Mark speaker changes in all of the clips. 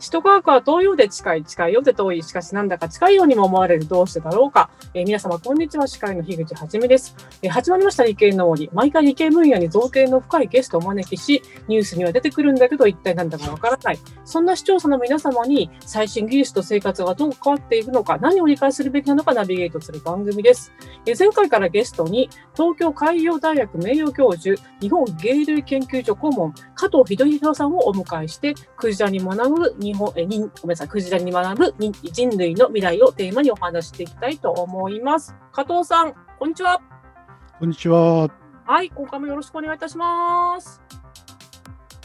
Speaker 1: 首都科学は東洋で近い、近いようで遠い、しかしなんだか近いようにも思われる、どうしてだろうか。えー、皆様、こんにちは。司会の樋口はじめです。えー、始まりました理系の森。毎回理系分野に造形の深いゲストをお招きし、ニュースには出てくるんだけど、一体なんだかわからない。そんな視聴者の皆様に、最新技術と生活がどう変わっていくのか、何を理解するべきなのかナビゲートする番組です。えー、前回からゲストに、東京海洋大学名誉教授、日本芸類研究所顧問、加藤秀弘さんをお迎えして、クジラに学ぶ日本、え、にごめんなさい、クジラに学ぶ人類の未来をテーマにお話していきたいと思います。加藤さん、こんにちは。
Speaker 2: こんにちは。
Speaker 1: はい、今回もよろしくお願いいたします。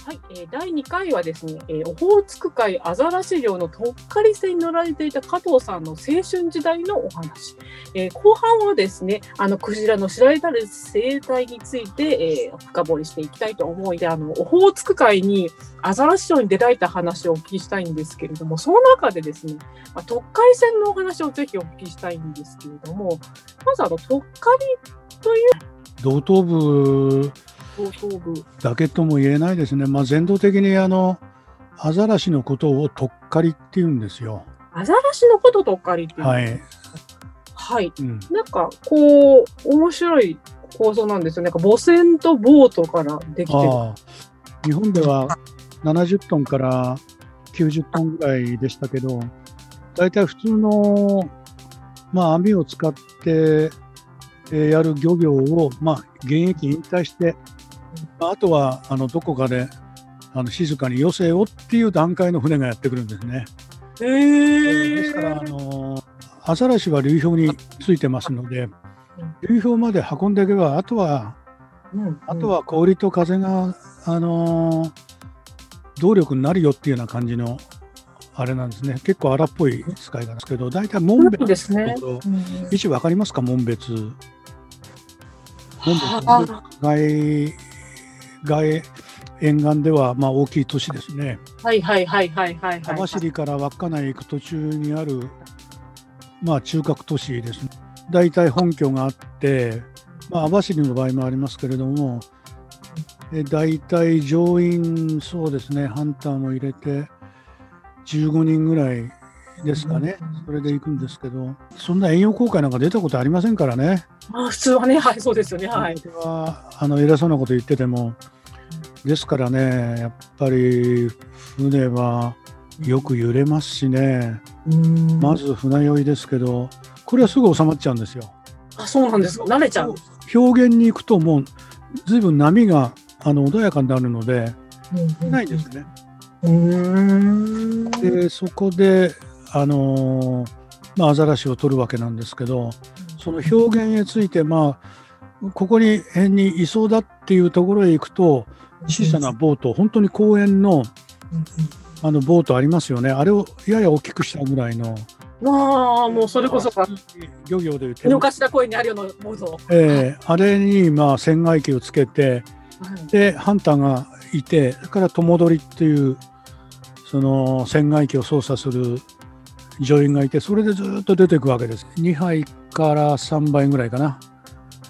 Speaker 1: はい、えー、第2回はですね、えー、オホーツク海アザラシ漁のとっかり船に乗られていた加藤さんの青春時代のお話、えー、後半はですね、あのクジラの知られざる生態について、えー、深掘りしていきたいと思いで、あのオホーツク海にアザラシ漁に出られた話をお聞きしたいんですけれども、その中でですね、まあ、とっかり船のお話をぜひお聞きしたいんですけれども、まずあのとっかりという。
Speaker 2: 道東部だけとも言えないですね、まあ、全道的にあのアザラシのことをとっかりって言うんですよ。
Speaker 1: アザラシのこととっかりって
Speaker 2: はい。
Speaker 1: はい、うん、なんかこう面白い構造なんですよ。なんか母船とボートからできてる。
Speaker 2: 日本では70トンから90トンぐらいでしたけど、大体普通の、まあ、網を使ってやる漁業を、まあ、現役引退してあとはあのどこかであの静かに余生をっていう段階の船がやってくるんですね。
Speaker 1: えー、
Speaker 2: ですからあのアザラシは流氷についてますので流氷まで運んでいけばあとは、うんうん、あとは氷と風があの動力になるよっていうような感じのあれなんですね。結構荒っぽい使いなんですけど大体紋別
Speaker 1: ですね、
Speaker 2: 位置分かりますか？紋別。紋別外外沿岸ではまあ大きい都市ですね。
Speaker 1: はいはいはいはいはい、はい。
Speaker 2: 網走から稚内行く途中にあるまあ中核都市ですね。大体本拠があって、まあ、網走の場合もありますけれども、え大体乗員、そうですね、ハンターも入れて15人ぐらいですかね、それで行くんですけど、そんな遠洋航海なんか出たことありませんからね。
Speaker 1: あ普通はね、はい、そうですよね。はい。
Speaker 2: はあの偉そうなこと言ってても、ですからね、やっぱり船はよく揺れますしね、まず船酔いですけど、これはすぐ収まっちゃうんですよ。
Speaker 1: あそうなんですか、慣れちゃう。
Speaker 2: 表現に行くと、もうずいぶん波があの穏やかになるので、ないですね。でそこで、あのー、まあ、アザラシを取るわけなんですけど、その表現について、まあ、ここに辺にいそうだっていうところへ行くと、小さなボート、本当に公園のあのボートありますよね、あれをやや大きくしたぐらいの。
Speaker 1: ああ、もうそれこそか。
Speaker 2: 漁業でいう
Speaker 1: と。井の頭公園にあるようなボート。
Speaker 2: ええー、あれにまあ船外機をつけて、で、ハンターがいて、それから友取っていう、その船外機を操作する乗員がいて、それでずっと出ていくわけです。2杯から3杯ぐらいかな。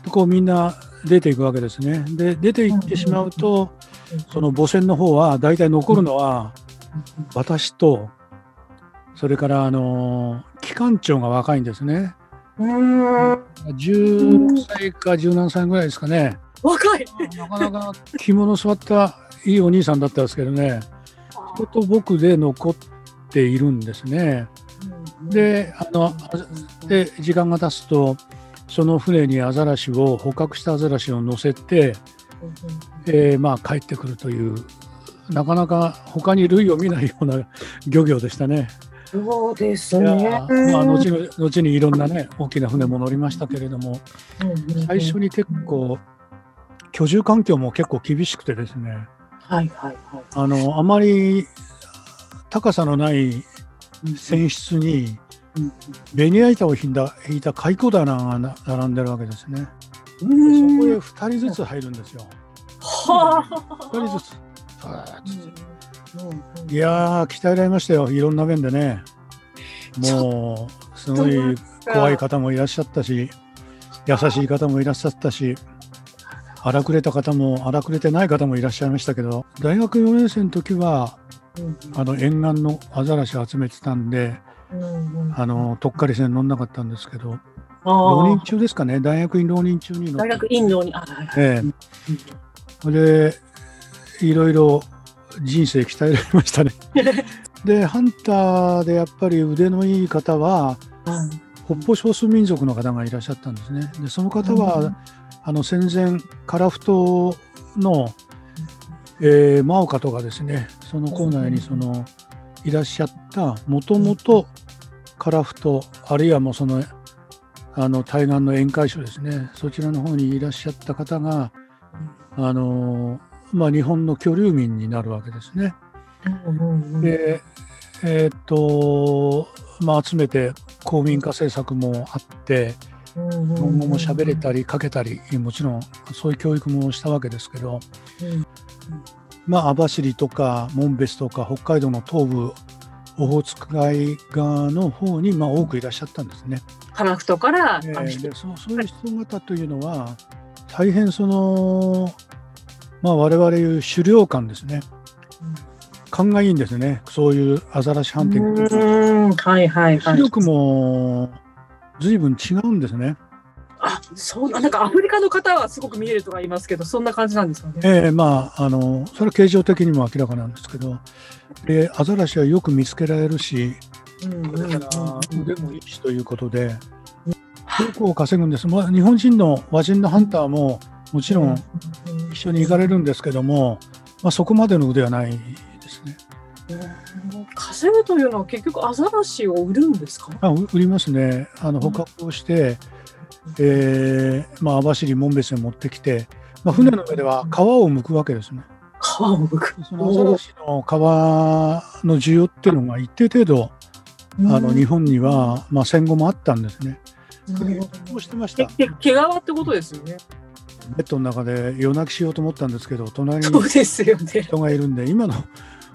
Speaker 2: こうみんな出ていくわけですね。で出ていってしまうとその母船の方は大体残るのは私とそれからあの機関長が若いんですね。10歳か17歳ぐらいですかね。
Speaker 1: 若い
Speaker 2: なかなか着物座ったいいお兄さんだったんですけどね。それと僕で残っているんですね。であので時間が経つとその船にアザラシを捕獲したアザラシを乗せて、えー、まあ帰ってくるというなかなか他に類を見ないような 漁業でしたね。
Speaker 1: そうですね。
Speaker 2: まあ、後に後にいろんなね大きな船も乗りましたけれども、最初に結構居住環境も結構厳しくてですね。
Speaker 1: はいはいはい。
Speaker 2: あのあまり高さのない船室にベニヤ板を引いた引いた蚕棚が並んでるわけですね。そこへ2人ずつ入るんですよ。
Speaker 1: は
Speaker 2: 2人ずつ。いやー、鍛えられましたよ、いろんな面でね。もう、すごい怖い方もいらっしゃったし、優しい方もいらっしゃったし、荒くれた方も荒くれてない方もいらっしゃいましたけど、大学4年生の時は、あの沿岸のアザラシ集めてたんで、あのとっかり船乗んなかったんですけど、浪人中ですかね、大学院浪人中に
Speaker 1: 大学院浪人、あ
Speaker 2: はいええ、で、いろいろ人生鍛えられましたね。で、ハンターでやっぱり腕のいい方は、北方少数民族の方がいらっしゃったんですね。でその方は、うん、あの戦前、樺太の、えー、真岡とかですね、その校内にそのいらっしゃった、もともと樺太、あるいはもうそのあの対岸の宴会所ですね、そちらの方にいらっしゃった方が、あのまあ、日本の居留民になるわけですね。で、えー、っと、まあ、集めて公民化政策もあって、日本語も喋れたり書けたり、もちろんそういう教育もしたわけですけど、まあ、網走とか紋別とか北海道の東部、オホーツク海側の方にまあ多くいらっしゃったんですね。
Speaker 1: 樺太から、
Speaker 2: えー、でそそういう人方というのは、大変その、まあ、我々いう狩猟感ですね。勘がいいんですね、そういうアザラシハンティン
Speaker 1: グ。はいはいはい。
Speaker 2: 視力も随分違うんですね。
Speaker 1: あそうなんかアフリカの方はすごく見えるとか言いますけど、そんな感じなんですかね？
Speaker 2: ええー、まあ、あのそれは形状的にも明らかなんですけど、でアザラシはよく見つけられるし、それから腕もいいしということで、よくを稼ぐんです。まあ、日本人の和人のハンターももちろん一緒に行かれるんですけども、まあ、そこまでの腕はないですね。
Speaker 1: 稼ぐというのは結局アザラシを売るんですか？
Speaker 2: あ売りますね。あの捕獲をして、えーまあ、網走紋別に持ってきて、まあ、船の上では皮を剥くわけですね。
Speaker 1: 皮を剥く
Speaker 2: そのアザラシの皮の需要っていうのが一定程度あの日本には、まあ、戦後もあったんですね。
Speaker 1: そうしてました。毛皮ってことですよね。
Speaker 2: ベッドの中で夜泣きしようと思ったんですけど、隣に人がいるんで、今の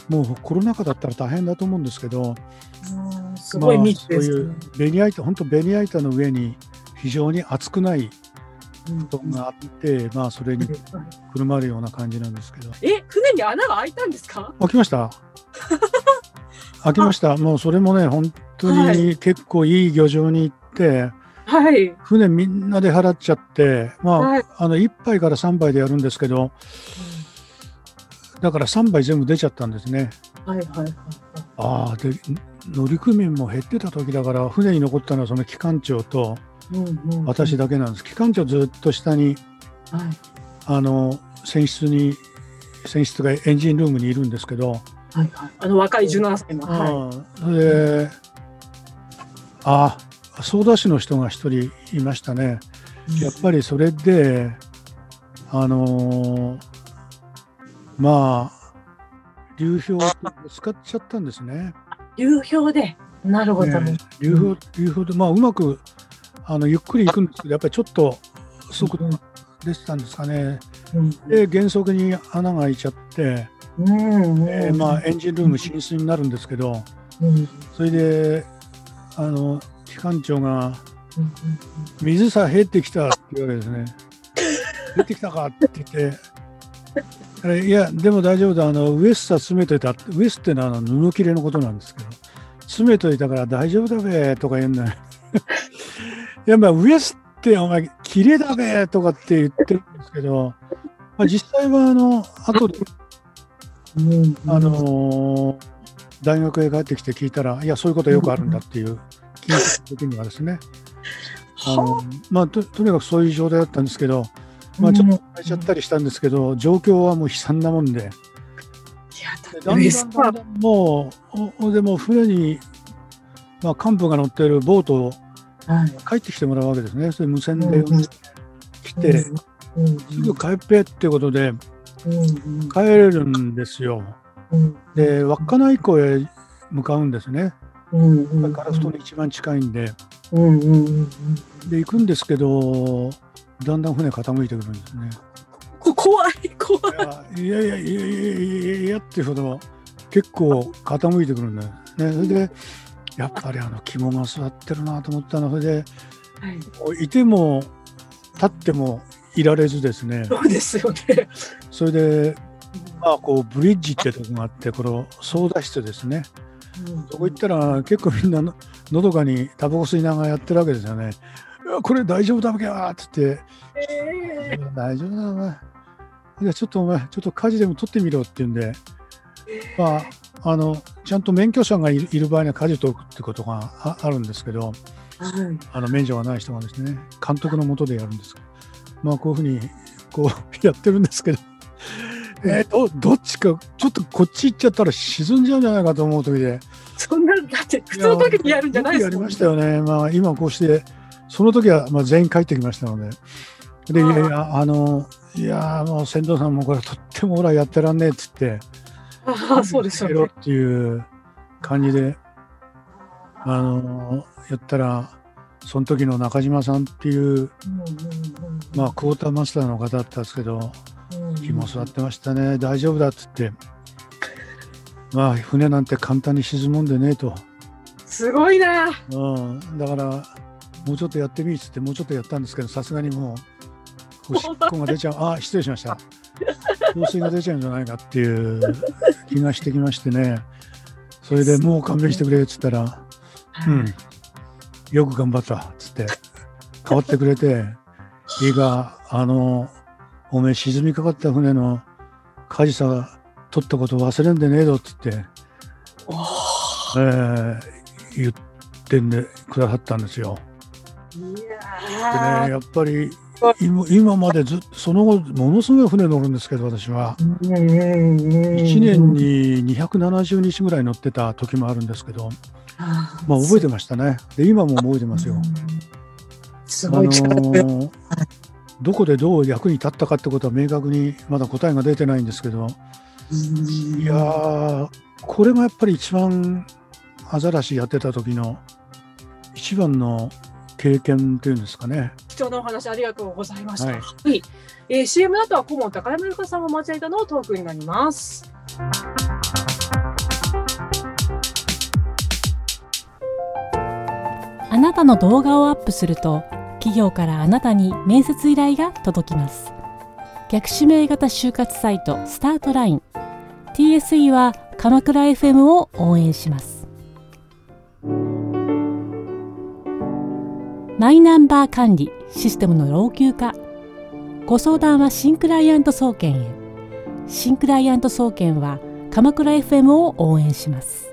Speaker 2: もうコロナ禍だったら大変だと思うんですけど、
Speaker 1: すごい密
Speaker 2: です、ね、そういうベニヤ板、本当ベニヤ板の上に非常に厚くない布団があって、うん、まあそれにくるまるような感じなんですけど。
Speaker 1: え、船に穴が開いたんですか？
Speaker 2: 開きました。開きました。もうそれもね、本当に結構いい漁場に行って。
Speaker 1: はい、
Speaker 2: 船みんなで払っちゃって、まあ、はい、あの1杯から3杯でやるんですけど、だから3杯全部出ちゃったんですね。
Speaker 1: はいはいはい、
Speaker 2: ああ、で、乗組員も減ってた時だから、船に残ったのはその機関長と私だけなんです。機関長ずっと下に、はい、あの船室に、船室がエンジンルームにいるんですけど、はい
Speaker 1: はい、あの若い17歳の。
Speaker 2: はい、で、ああ、ソーダ市の人が一人いましたね。やっぱりそれで、あのー、まあ、流氷使っちゃったんですね。
Speaker 1: 流氷で、なるほど、ね、
Speaker 2: 流氷、流氷で、まあ、うまく、あのゆっくり行くんですけど、やっぱりちょっと速度が出てたんですかね。うん、で、減速に穴が開いちゃって、うん。えー、まあ、エンジンルーム浸水になるんですけど、うん、それで、あの、機関長が、水さ減ってきたっていうわけですね。減ってきたかって言って、いや、でも大丈夫だ、あのウエスタ詰めといた、ウエスってのはあの布切れのことなんですけど、詰めといたから大丈夫だべとか言うんだよ。いや、まあ、ウエスってお前、切れだべとかって言ってるんですけど、まあ、実際はあの後で、あのー、大学へ帰ってきて聞いたら、いや、そういうことよくあるんだっていう聞いた時にはですね、あのまあと、とにかくそういう状態だったんですけど、まあ、ちょっと泣いちゃったりしたんですけど、状況はもう悲惨なもんで、だんだんもう、でも船に、まあ、幹部が乗っているボートを帰ってきてもらうわけですね、それ無線で来て、すぐ帰っぺっていうことで、帰れるんですよ。で、稚内港へ向かうんですね。うんうん、カラフトに一番近いんで、で行くんですけどだんだん船傾いてくるんですね。
Speaker 1: 怖い怖
Speaker 2: いいやいやいやいやいやいやっていうほど結構傾いてくるんだよね。それでやっぱりあの肝が座ってるなと思ったのそれで、はい、いても立ってもいられずですね。
Speaker 1: そうですよね。
Speaker 2: それでまあこうブリッジってとこがあってこの操舵室ですね、うん、そこ行ったら結構みんなののどかにタバコ吸いながらやってるわけですよね。これ大丈夫だべけ？やっつって、えー、大丈夫だお前。いやちょっとお前ちょっと火事でも取ってみろって言うんで、まああのちゃんと免許者がいる場合には舵取るってことがあるんですけど、はい、あの免許がない人がですね監督のもとでやるんです。まあこういうふうにこう やってるんですけど、えー、どどっちかちょっとこっち行っちゃったら沈んじゃうんじゃないかと思う時で。
Speaker 1: そんなだって普通の時にやるんじゃないですか、
Speaker 2: やりましたよね。まあ今こうしてその時はまあ全員帰ってきましたので。でいやいやあのいやもう船頭さんもこれとってもほらやってらんねえっつって
Speaker 1: あそうですよ
Speaker 2: ね。っていう感じで、あのやったら、その時の中島さんっていう、まあ、クォーターマスターの方だったんですけど、日も座ってましたね、大丈夫だっつって、まあ、船なんて簡単に沈むんでねえと。
Speaker 1: すごいな。
Speaker 2: うん、だから、もうちょっとやってみっつって、もうちょっとやったんですけど、さすがにもう、おしっこが出ちゃう、あ失礼しました。香水が出ちゃうんじゃないかっていう気がしてきましてね、それでもう勘弁してくれっつったら、うん、よく頑張ったっつって、変わってくれて、いいか、あの、おめえ沈みかかった船の舵さ取ったこと忘れんでねえぞっつって、えー、言ってんでくださったんですよ。でね、やっぱり今今までずっとその後ものすごい船乗るんですけど私は。1年に270日ぐらい乗ってた時もあるんですけどまあ覚えてましたね。で今も覚えてますよ。
Speaker 1: すごい力、あのー、
Speaker 2: どこでどう役に立ったかってことは明確にまだ答えが出てないんですけどいやこれがやっぱり一番アザラシやってた時の一番の経験っていうんですかね。
Speaker 1: 貴重なお話ありがとうございました。はい、はい、えー、CM の後は顧問高山由香さんを交えたのトークになります。
Speaker 3: あなたの動画をアップすると企業からあなたに面接依頼が届きます。逆指名型就活サイトスタートライン TSE は鎌倉 FM を応援します。マイナンバー管理システムの老朽化。ご相談は新クライアント総研へ。新クライアント総研は鎌倉 FM を応援します。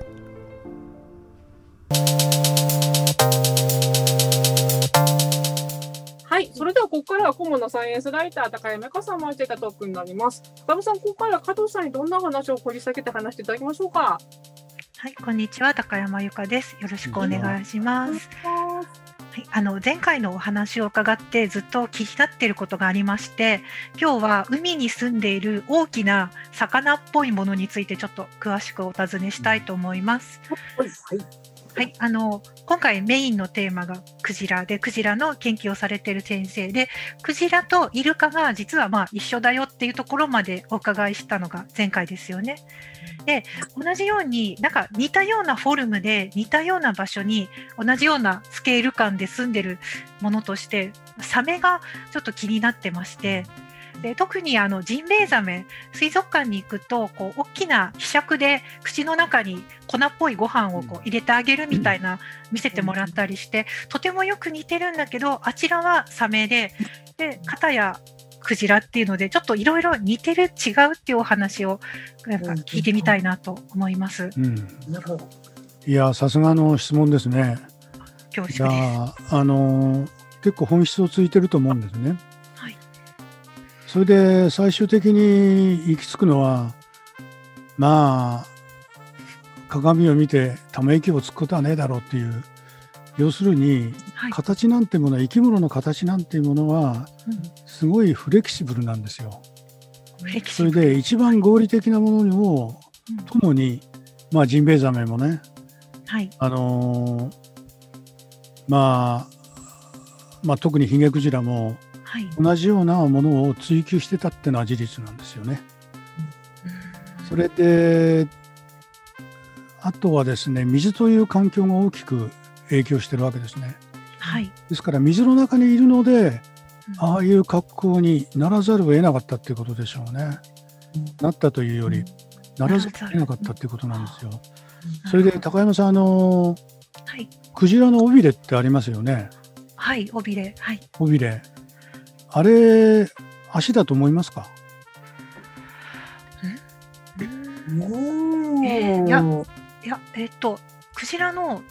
Speaker 1: はいそれではここからは顧問のサイエンスライター高山香さんを交えたトークになります。高山さんここから加藤さんにどんな話を掘り下げて話していただきましょうか。
Speaker 4: はい、こんにちは、高山由香です。よろしくお願いします。あの前回のお話を伺ってずっと気になっていることがありまして今日は海に住んでいる大きな魚っぽいものについてちょっと詳しくお尋ねしたいと思います。はいはい、あの今回メインのテーマがクジラでクジラの研究をされている先生でクジラとイルカが実はまあ一緒だよっていうところまでお伺いしたのが前回ですよね。で同じようになんか似たようなフォルムで似たような場所に同じようなスケール感で住んでるものとしてサメがちょっと気になってましてで特にあのジンベエザメ水族館に行くとこう大きなひしゃくで口の中に粉っぽいご飯をこう入れてあげるみたいな見せてもらったりしてとてもよく似てるんだけどあちらはサメでで片やクジラっていうのでちょっといろいろ似てる違うっていうお話をなんか聞いてみたいなと思います。うん、
Speaker 2: いやさすがの質問ですね。
Speaker 4: 恐縮です。
Speaker 2: あの結構本質をついてると思うんですね。それで最終的に行き着くのはまあ鏡を見てため息をつくことはねえだろうっていう要するに、形なんてものは生き物の形なんていうものはすごいフレキシブルなんですよ。それで一番合理的なものにも、ともに、まあ、ジンベエザメもね、はい、あのー、まあ、まあ特にヒゲクジラもはい、同じようなものを追求してたっていうのは事実なんですよね。それであとはですね水という環境が大きく影響してるわけですね。はい、ですから水の中にいるので、ああいう格好にならざるを得なかったっていうことでしょうね。なったというより、ならざるを得なかったっていうことなんですよ。それで高山さん、あの
Speaker 4: はい、
Speaker 2: クジラの尾びれってありますよね。
Speaker 4: はい、尾びれ。はい。
Speaker 2: 尾びれ。あれ、足だと思いますか？
Speaker 4: えー、いや、いや、えっ、と、クジラの、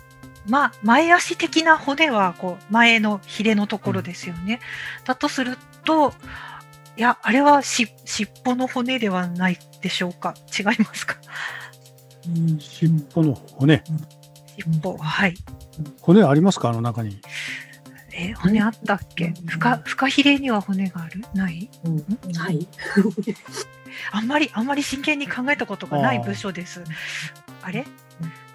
Speaker 4: ま、前足的な骨は、こう、前のヒレのところですよね。うん、だとすると、いや、あれはし尻尾の骨ではないでしょうか？違いますか？
Speaker 2: うん、尻尾の骨。
Speaker 4: 尻尾、はい。
Speaker 2: 骨ありますか、あの中に。
Speaker 4: え骨あったっけ？フカフカヒレには骨がある？ない、
Speaker 1: うん、ない。
Speaker 4: あんまりあんまり真剣に考えたことがない部署です。あれ？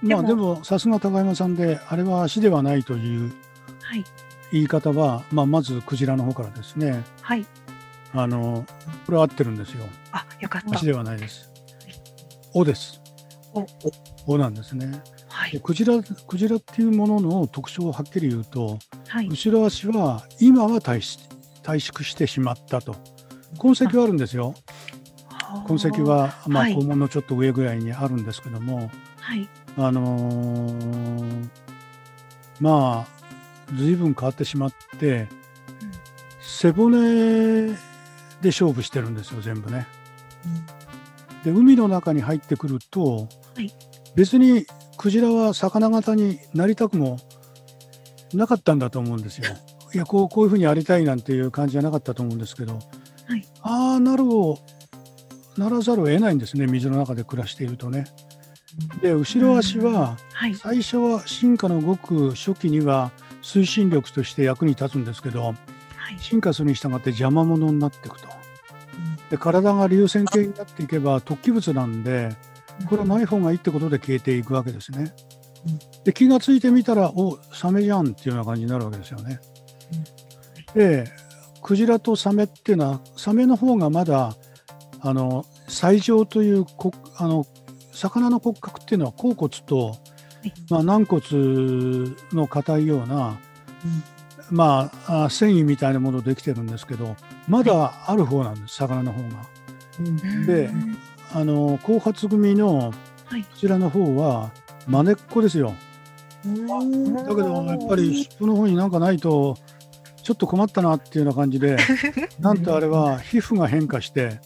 Speaker 2: まあでも。さすが高山さんであれは足ではないという言い方は、まあ、まずクジラの方からですね。
Speaker 4: はい。
Speaker 2: あのこれは合ってるんですよ。
Speaker 4: あよかった。
Speaker 2: 足ではないです「お」です「
Speaker 4: お」
Speaker 2: おなんですね。
Speaker 4: はい、
Speaker 2: クジラクジラっていうものの特徴をはっきり言うと、
Speaker 4: はい、
Speaker 2: 後ろ足は今は退退縮してしまったと。痕跡はあるんですよ。痕跡は、まあ、肛門のちょっと上ぐらいにあるんですけども、
Speaker 4: はい、
Speaker 2: あのー、まあ随分変わってしまって、うん、背骨で勝負してるんですよ全部ね。うん、で海の中に入ってくると、
Speaker 4: はい、
Speaker 2: 別にクジラは魚型になりたくもなかったんだと思うんですよ。い。やこうこういうふうにやりたいなんていう感じじゃなかったと思うんですけど、
Speaker 4: はい、
Speaker 2: ああなるをならざるを得ないんですね水の中で暮らしているとね。で後ろ足は、最初は進化のごく初期には推進力として役に立つんですけど、はい、進化するに従って邪魔者になっていくと。で体が流線形になっていけば突起物なんでこれはない方がいいってことで消えていくわけですね。で気が付いてみたらおサメじゃんっていうような感じになるわけですよね。でクジラとサメっていうのはサメの方がまだあの最上というあの魚の骨格っていうのは甲骨と、まあ、軟骨の硬いような、まあ、繊維みたいなものできてるんですけどまだある方なんです魚の方が。であの後発組のこちらの方はまねっこですよ。だけどやっぱり尻尾の方になんかないとちょっと困ったなっていうような感じで なんとあれは皮膚が変化して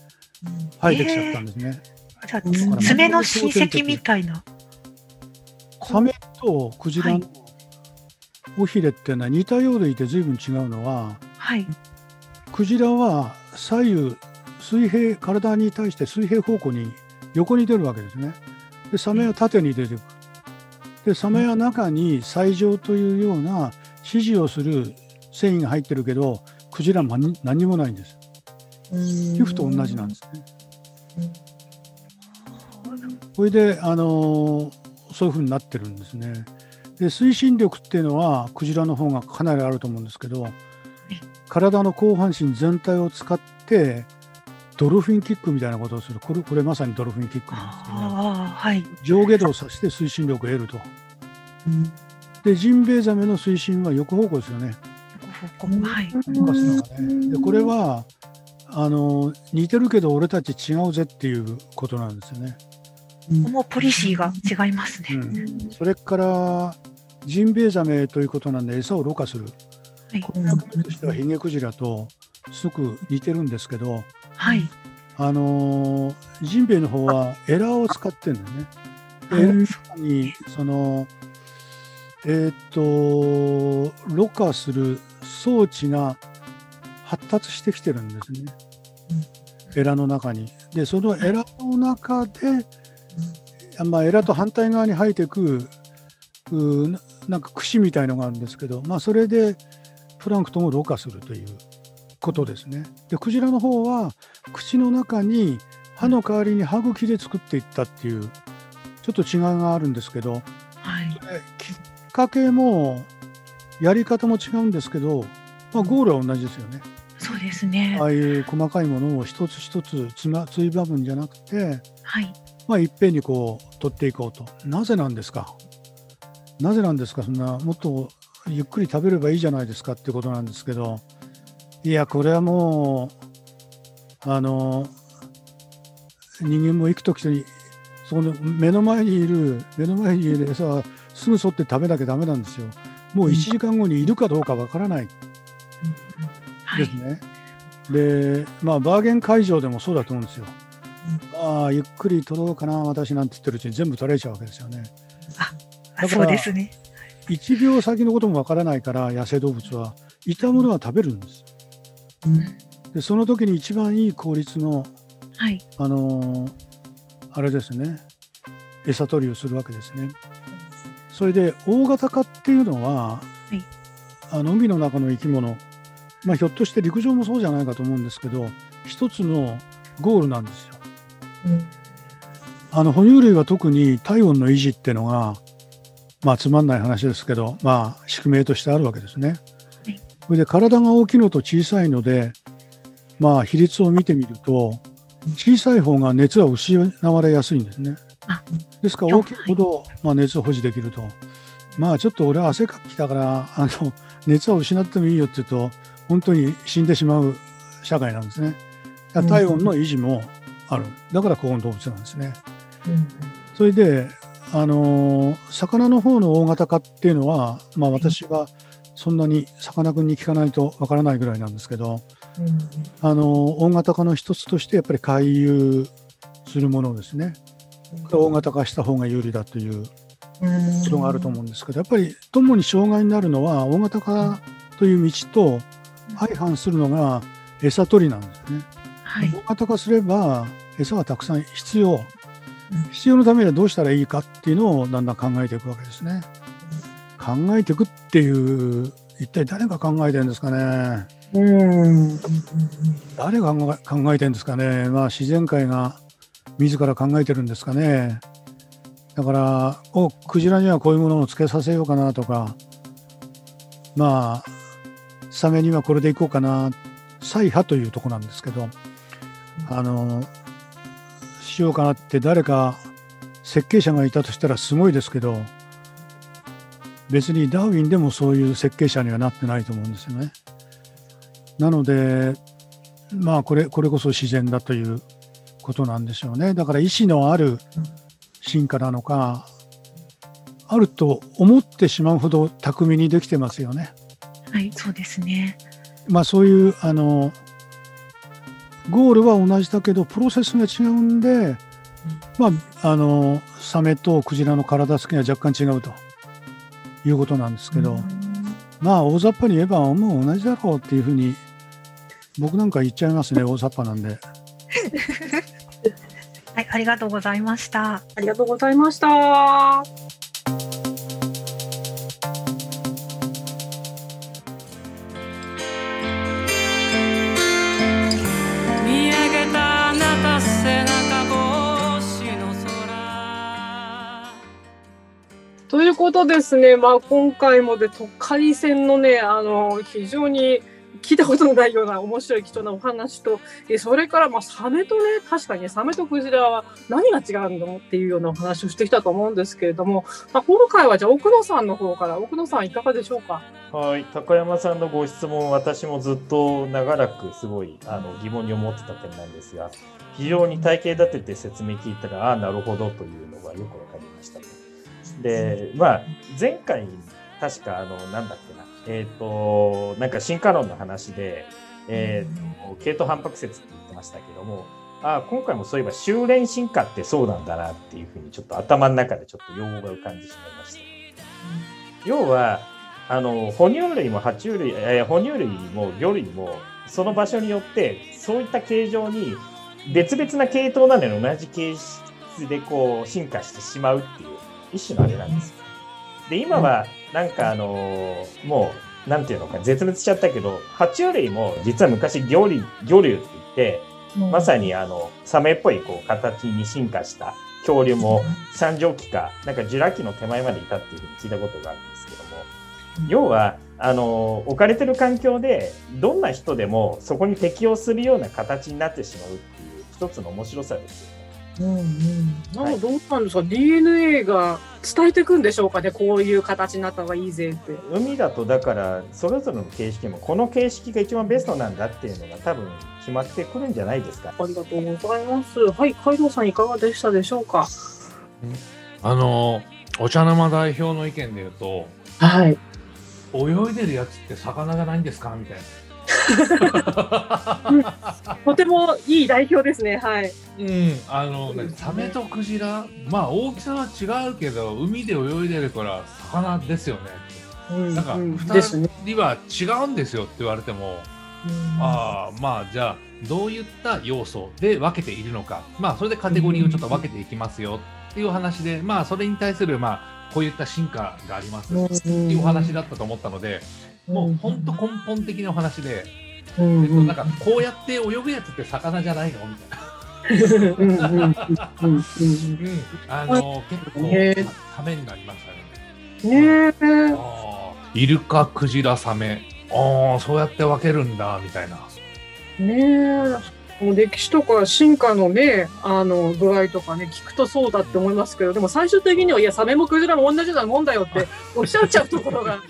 Speaker 2: 生えてきちゃったんですね。
Speaker 4: えー、じゃあ爪の親戚みたいな。
Speaker 2: サメとクジラの尾ひれっていうのは似たようでいて随分違うのは、
Speaker 4: はい、
Speaker 2: クジラは左右水平体に対して水平方向に横に出るわけですね。でサメは縦に出てくる。でサメは中に最上というような指示をする繊維が入ってるけどクジラは何もないんです。皮膚と同じなんですね。これで、あのそういうふうになってるんですね。で推進力っていうのはクジラの方がかなりあると思うんですけど体の後半身全体を使ってドルフィンキックみたいなことをするこれこれまさにドルフィンキックなんですけど、
Speaker 4: はい、
Speaker 2: 上下動させて推進力を得ると。うん、でジンベエザメの推進は横方向ですよね。
Speaker 4: 横方向、はい、
Speaker 2: ね、でこれはあの似てるけど俺たち違うぜっていうことなんですよね。
Speaker 4: もうポリシーが違いますね。う
Speaker 2: ん、それからジンベエザメということなんで餌をろ過する。はい、これとしてはヒゲクジラとすごく似てるんですけど、
Speaker 4: はい、
Speaker 2: あのジンベエの方はエラーを使ってるんだよね。エラーにそのえっ、とろ過する装置が発達してきてるんですね。エラの中に。でそのエラの中で、まあ、エラと反対側に生えていくなんか串みたいのがあるんですけど、まあ、それでプランクトンをろ過するということですね。でクジラの方は口の中に歯の代わりに歯茎で作っていったっていうちょっと違いがあるんですけど、はい、きっかけもやり方も違うんですけど、まあ、ゴールは同じですよね。
Speaker 4: そうですね。
Speaker 2: ああいう細かいものを一つ一つつまついばむんじゃなくて、
Speaker 4: はい。
Speaker 2: まあ、いっぺんにこう取っていこうと。なぜなんですか？なぜなんですか？そんなもっとゆっくり食べればいいじゃないですかってことなんですけどいやこれはもうあの人間も生きときにその目の前にいる目の前にいる餌はすぐ沿って食べなきゃダメなんですよ。もう1時間後にいるかどうかわからないですね。で、まあ、バーゲン会場でもそうだと思うんですよ。ああ、ゆっくり取ろうかな、私なんて言ってるうちに全部取れちゃうわけですよね。
Speaker 4: あ、そうですね。
Speaker 2: 1秒先のこともわからないから、野生動物はいたものは食べるんです。うん、でその時に一番いい効率の、はい、あのー、あれですね、餌取りをするわけですね。それで大型化っていうのは、はい、あの海の中の生き物まあ、ひょっとして陸上もそうじゃないかと思うんですけど一つのゴールなんですよ。うん、あの哺乳類は特に体温の維持っていうのが、まあ、つまんない話ですけど、まあ、宿命としてあるわけですね。それで体が大きいのと小さいので、まあ、比率を見てみると小さい方が熱は失われやすいんですね。ですから大きいほど、まあ、熱を保持できると。まあちょっと俺は汗かきだからあの熱は失ってもいいよって言うと本当に死んでしまう社会なんですね。体温の維持もある。だから高温動物なんですね。うん、それで、あのー、魚の方の大型化っていうのは、まあ、私はそんなにさかなクンに聞かないとわからないぐらいなんですけど、うん、あのー、大型化の一つとしてやっぱり回遊するものですね。大型化した方が有利だということがあると思うんですけど、やっぱり共に障害になるのは大型化という道と相反するのが餌取りなんですね。はい、大型化すれば餌はたくさん必要、必要のためにはどうしたらいいかっていうのをだんだん考えていくわけですね。考えていくっていう一体誰が考えてるんですかね？うん誰が考えてるんですかね？まあ自然界が自ら考えてるんですかね？だからおクジラにはこういうものをつけさせようかなとかまあサメにはこれでいこうかな采派というとこなんですけどあのしようかなって誰か設計者がいたとしたらすごいですけど別にダーウィンでもそういう設計者にはなってないと思うんですよね。なのでまあこれこれこそ自然だということなんでしょうね。だから意志のある進化なのかあると思ってしまうほど巧みにできてますよね。
Speaker 4: はい、そうですね。
Speaker 2: まあそういうあのゴールは同じだけどプロセスが違うんで、うん、まああのサメとクジラの体つきが若干違うということなんですけど、うん、まあ大雑把に言えばもう同じだろうっていうふうに僕なんか言っちゃいますね大雑把なんで。
Speaker 4: はい、ありがとうございました。
Speaker 1: ありがとうございました。ことですね、まあ、今回もで、都会線のね、あの、非常に聞いたことのないような面白い貴重なお話と、えそれから、まあ、サメとね、確かにサメとクジラは何が違うんだろうっていうようなお話をしてきたと思うんですけれども、まあ、今回はじゃあ奥野さんの方から、奥野さんいかがでしょうか？
Speaker 5: はい、高山さんのご質問、私もずっと長らくすごいあの疑問に思ってた点なんですが、非常に体系立てて説明聞いたら、ああ、なるほどというのがよくわかりました、で、まあ、前回、確か、あの、なんだっけな、えっ、ー、と、なんか進化論の話で、えっ、ー、と、系統反発説って言ってましたけども、あ今回もそういえば修練進化ってそうなんだなっていうふうにちょっと頭の中でちょっと用語が浮かんでしまいました。要は、あの、哺乳類も爬虫類、えー、哺乳類も魚類も、その場所によって、そういった形状に別々な系統なのに同じ形質でこう進化してしまうっていう一種のあれなんですよ。で、今は、なんかあのー、もう、なんていうのか、絶滅しちゃったけど、爬虫類も実は昔魚類、魚類って言って、まさにあの、サメっぽいこう形に進化した恐竜も三畳紀か、なんかジュラ紀の手前までいたっていうふうに聞いたことがあるんですけども、要は、あの、置かれてる環境で、どんな人でもそこに適応するような形になってしまうっていう一つの面白さですよね。
Speaker 1: うんうん、なんかどうなんですか、はい、DNA が伝えていくんでしょうかね、こういう形になった方がいいぜって。
Speaker 5: 海だとだから、それぞれの形式も、この形式が一番ベストなんだっていうのが、多分決まってくるんじゃないですか？
Speaker 1: ありがとうございます。はい、海道さん、いかがでしたでしょうか？
Speaker 6: あの、お茶の間代表の意見で言うと、
Speaker 1: はい。
Speaker 6: 泳いでるやつって魚がないんですか？みたいな。
Speaker 1: とてもいい代表ですね。はい。
Speaker 6: うん、あの、ね、サメとクジラ、まあ大きさは違うけど、海で泳いでるから魚ですよね。うん、なんか二人は違うんですよって言われても、うん、ああまあじゃあどういった要素で分けているのか、まあそれでカテゴリーをちょっと分けていきますよっていう話で、まあそれに対するまあこういった進化がありますっていうお話だったと思ったので。もう本当根本的なお話で、えっと、なんかこうやって泳ぐやつって魚じゃないの？みたいな。あの結構ためになりました
Speaker 1: ね。ね
Speaker 6: イルカ、クジラ、サメ、ああそうやって分けるんだみたいな。
Speaker 1: ねもう歴史とか進化のね、あの具合とかね、聞くとそうだって思いますけど、でも最終的には、いや、サメもクジラも同じようなもんだよって おっしゃっちゃうところが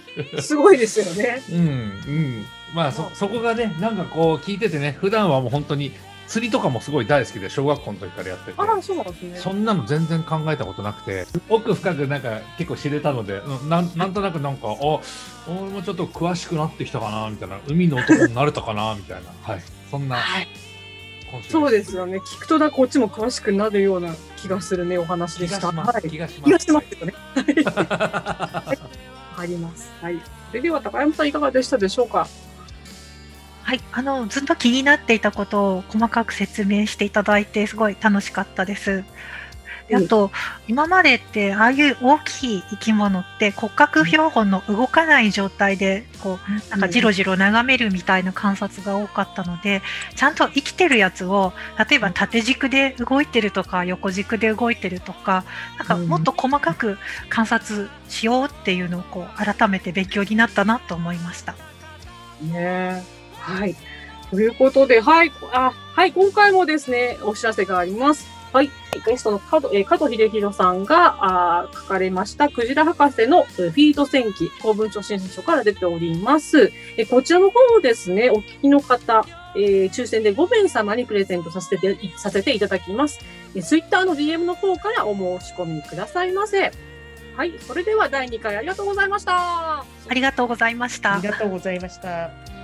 Speaker 1: すごいですよね。
Speaker 6: うん、うん。まあそ、そこがね、なんかこう聞いててね、普段はもう本当に釣りとかもすごい大好きで、小学校の時からやってて。
Speaker 1: あそうなんですね。
Speaker 6: そんなの全然考えたことなくて、奥深くなんか結構知れたので、ななんとなくなんか、あ、俺もちょっと詳しくなってきたかな、みたいな、海の男になれたかな、みたいな。はい。そんな。はい
Speaker 1: そうですよね。聞くとだこっちも詳しくなるような気がするね、お話でした。
Speaker 6: はい、気がします。
Speaker 1: 気がしますよね。あります。はい。それでは高山さんいかがでしたでしょうか？
Speaker 4: はい、あのずっと気になっていたことを細かく説明していただいてすごい楽しかったです。であと、今までってああいう大きい生き物って骨格標本の動かない状態でこうなんかじろじろ眺めるみたいな観察が多かったのでちゃんと生きてるやつを例えば縦軸で動いてるとか横軸で動いてるとかなんかもっと細かく観察しようっていうのをこう改めて勉強になったなと思いました。
Speaker 1: ねはい。ということで、はい、あ、はい、今回もですね、お知らせがあります。はい。ゲストの加藤,、えー、加藤秀弘さんがあ書かれましたクジラ博士のフィード戦記公文書新書から出ております。えー、こちらの方をですね、お聞きの方、えー、抽選で5名様にプレゼントさせてさせていただきます。えー、ツイッターの DM の方からお申し込みくださいませ。はい、それでは第2回ありがとうございました。
Speaker 4: ありがとうございました。
Speaker 5: ありがとうございました。